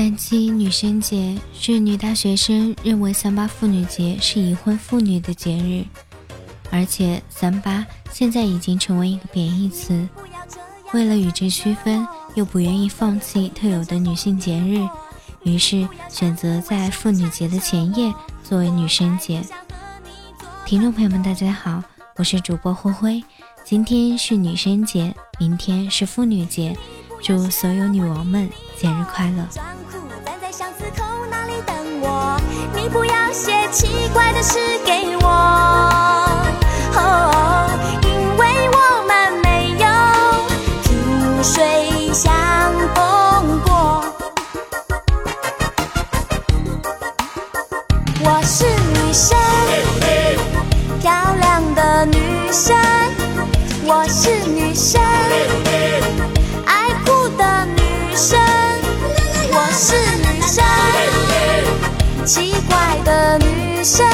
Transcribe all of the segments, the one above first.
三七女生节是女大学生认为三八妇女节是已婚妇女的节日，而且三八现在已经成为一个贬义词。为了与之区分，又不愿意放弃特有的女性节日，于是选择在妇女节的前夜作为女生节。听众朋友们，大家好，我是主播灰灰，今天是女生节，明天是妇女节，祝所有女王们节日快乐。你不要写奇怪的诗给我，的女生，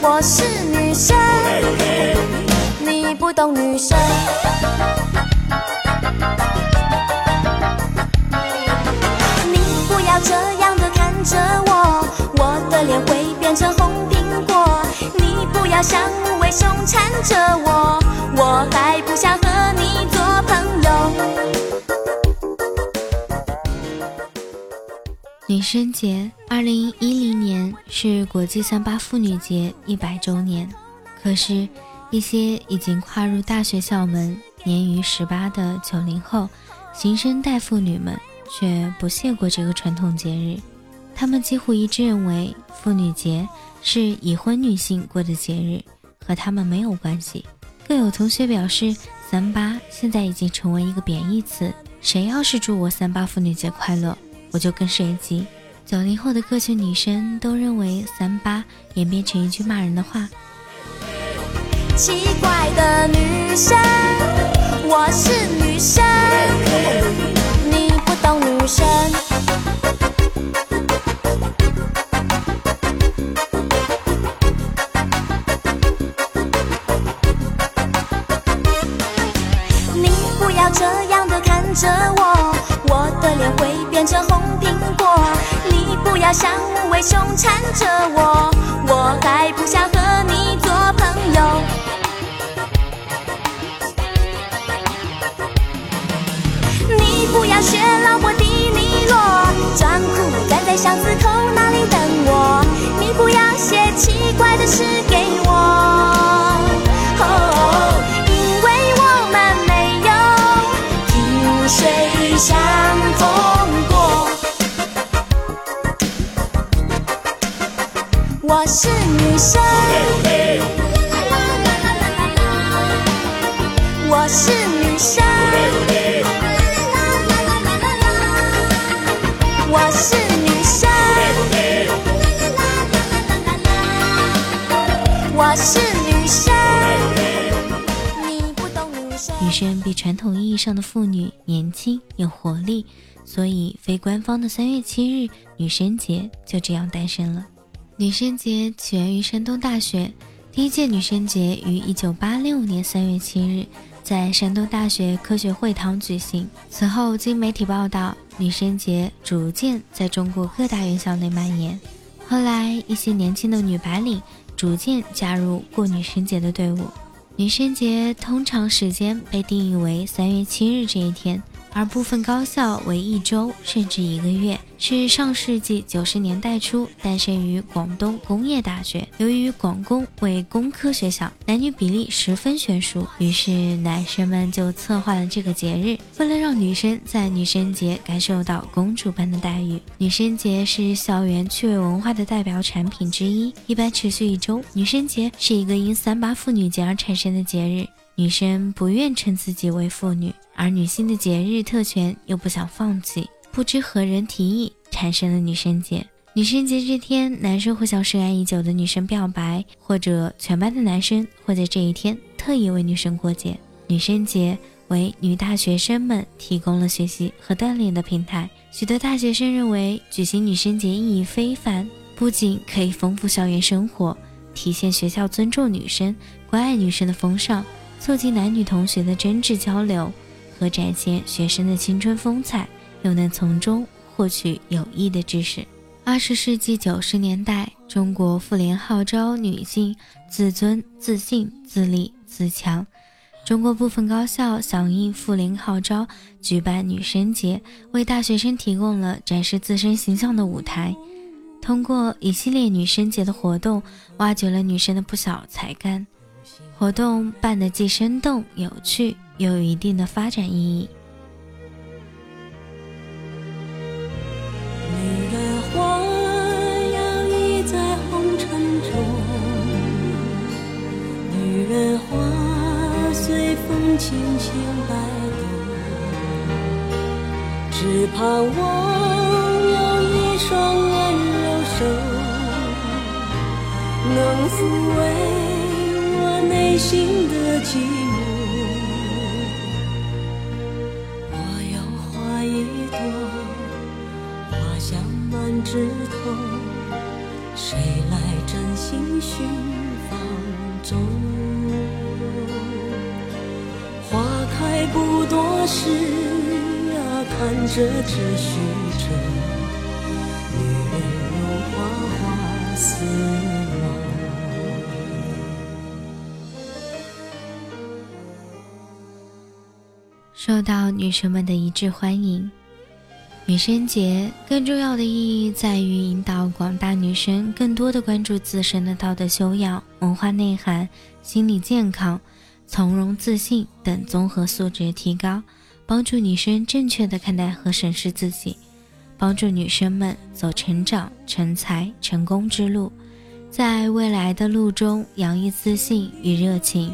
我是女生，你不懂女生。你不要这样的看着我，我的脸会变成红苹果。你不要像无尾熊缠着我，我还不想女生节，二零一零年是国际三八妇女节一百周年。可是，一些已经跨入大学校门、年逾十八的九零后新生代妇女们却不屑过这个传统节日。他们几乎一致认为，妇女节是已婚女性过的节日，和他们没有关系。更有同学表示，三八现在已经成为一个贬义词，谁要是祝我三八妇女节快乐？我就跟谁急。九零后的各群女生都认为“三八”演变成一句骂人的话。奇怪的女生，我是女生，你不懂女生。你不要这样的看着我，着红苹果，你。不要像无尾熊缠着我，我还不想和你做朋友。你不要学老婆迪尼洛，装酷站在巷子口那里等我。你不要写奇怪的诗给我，女生，我是女生，我是女生，我是女生，你不懂女生。女生比传统意义上的妇女年轻有活力，所以非官方的三月七日女生节就这样诞生了。女生节起源于山东大学，第一届女生节于一九八六年三月七日在山东大学科学会堂举行。此后，经媒体报道，女生节逐渐在中国各大院校内蔓延。后来，一些年轻的女白领逐渐加入过女生节的队伍。女生节通常时间被定义为三月七日这一天。而部分高校为一周甚至一个月，是上世纪九十年代初诞生于广东工业大学。由于广工为工科学校，男女比例十分悬殊，于是男生们就策划了这个节日，为了让女生在女生节感受到公主般的待遇。女生节是校园趣味文化的代表产品之一，一般持续一周。女生节是一个因三八妇女节而产生的节日。女生不愿称自己为妇女，而女性的节日特权又不想放弃，不知何人提议，产生了女生节。女生节这天，男生会向深爱已久的女生表白，或者全班的男生会在这一天特意为女生过节。女生节为女大学生们提供了学习和锻炼的平台。许多大学生认为，举行女生节意义非凡，不仅可以丰富校园生活，体现学校尊重女生、关爱女生的风尚。促进男女同学的真挚交流和展现学生的青春风采，又能从中获取有益的知识。二十世纪九十年代，中国妇联号召女性自尊、自信、自立、自强。中国部分高校响应妇联号召，举办女生节，为大学生提供了展示自身形象的舞台。通过一系列女生节的活动，挖掘了女生的不少才干。活动办得既生动有趣，有一定的发展意义。女人花摇曳在红尘中，女人花随风轻轻摆动，只盼望有一双温柔手，能抚慰我。内心的寂寞，香满枝头，谁来真心寻芳踪？花开不多时啊，看着只虚着，女人如花花似。受到女神们的一致欢迎，女生节更重要的意义在于引导广大女生更多的关注自身的道德修养、文化内涵、心理健康、从容自信等综合素质提高，帮助女生正确的看待和审视自己，帮助女生们走成长、成才、成功之路，在未来的路中洋溢自信与热情。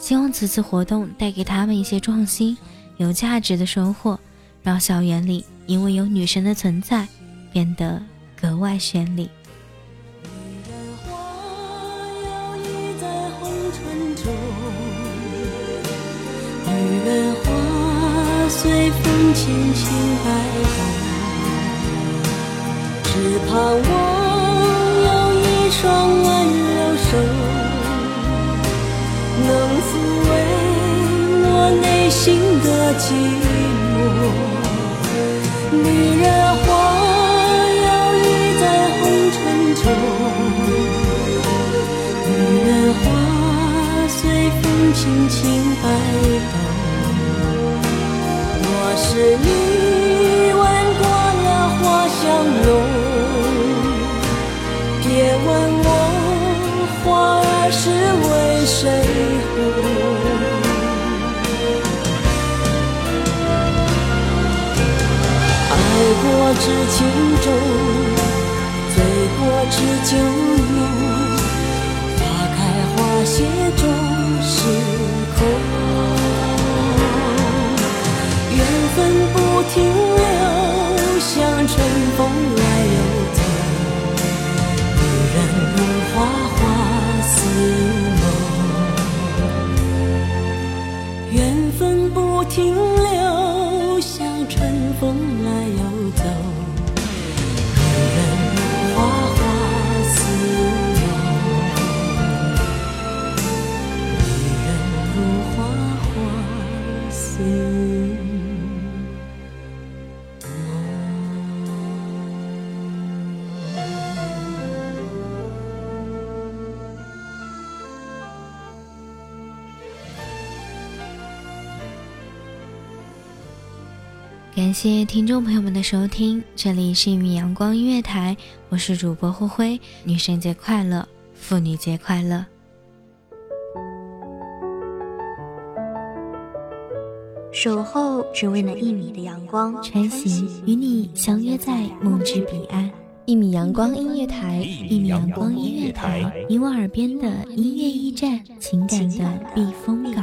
希望此次活动带给他们一些创新。有价值的收获，让校园里因为有女神的存在变得格外绚丽。女人花摇曳在红尘中，女人花随风轻轻摆动，只盼望有一双温柔手，能抚慰我内心。的寂寞，女人花摇曳在红尘中，女人花随风轻轻摆是情种，醉过知酒浓。花开花谢终是空，缘分不停留，像春风来又走。女人如花花似梦，缘分不停留，感谢听众朋友们的收听，这里是一米阳光音乐台，我是主播灰灰，女神节快乐，妇女节快乐。守候只为那一米的阳光，穿行与你相约在梦之彼岸。一米阳光音乐台，一米阳光音乐台，你我耳边的音乐驿站，情感的避风港。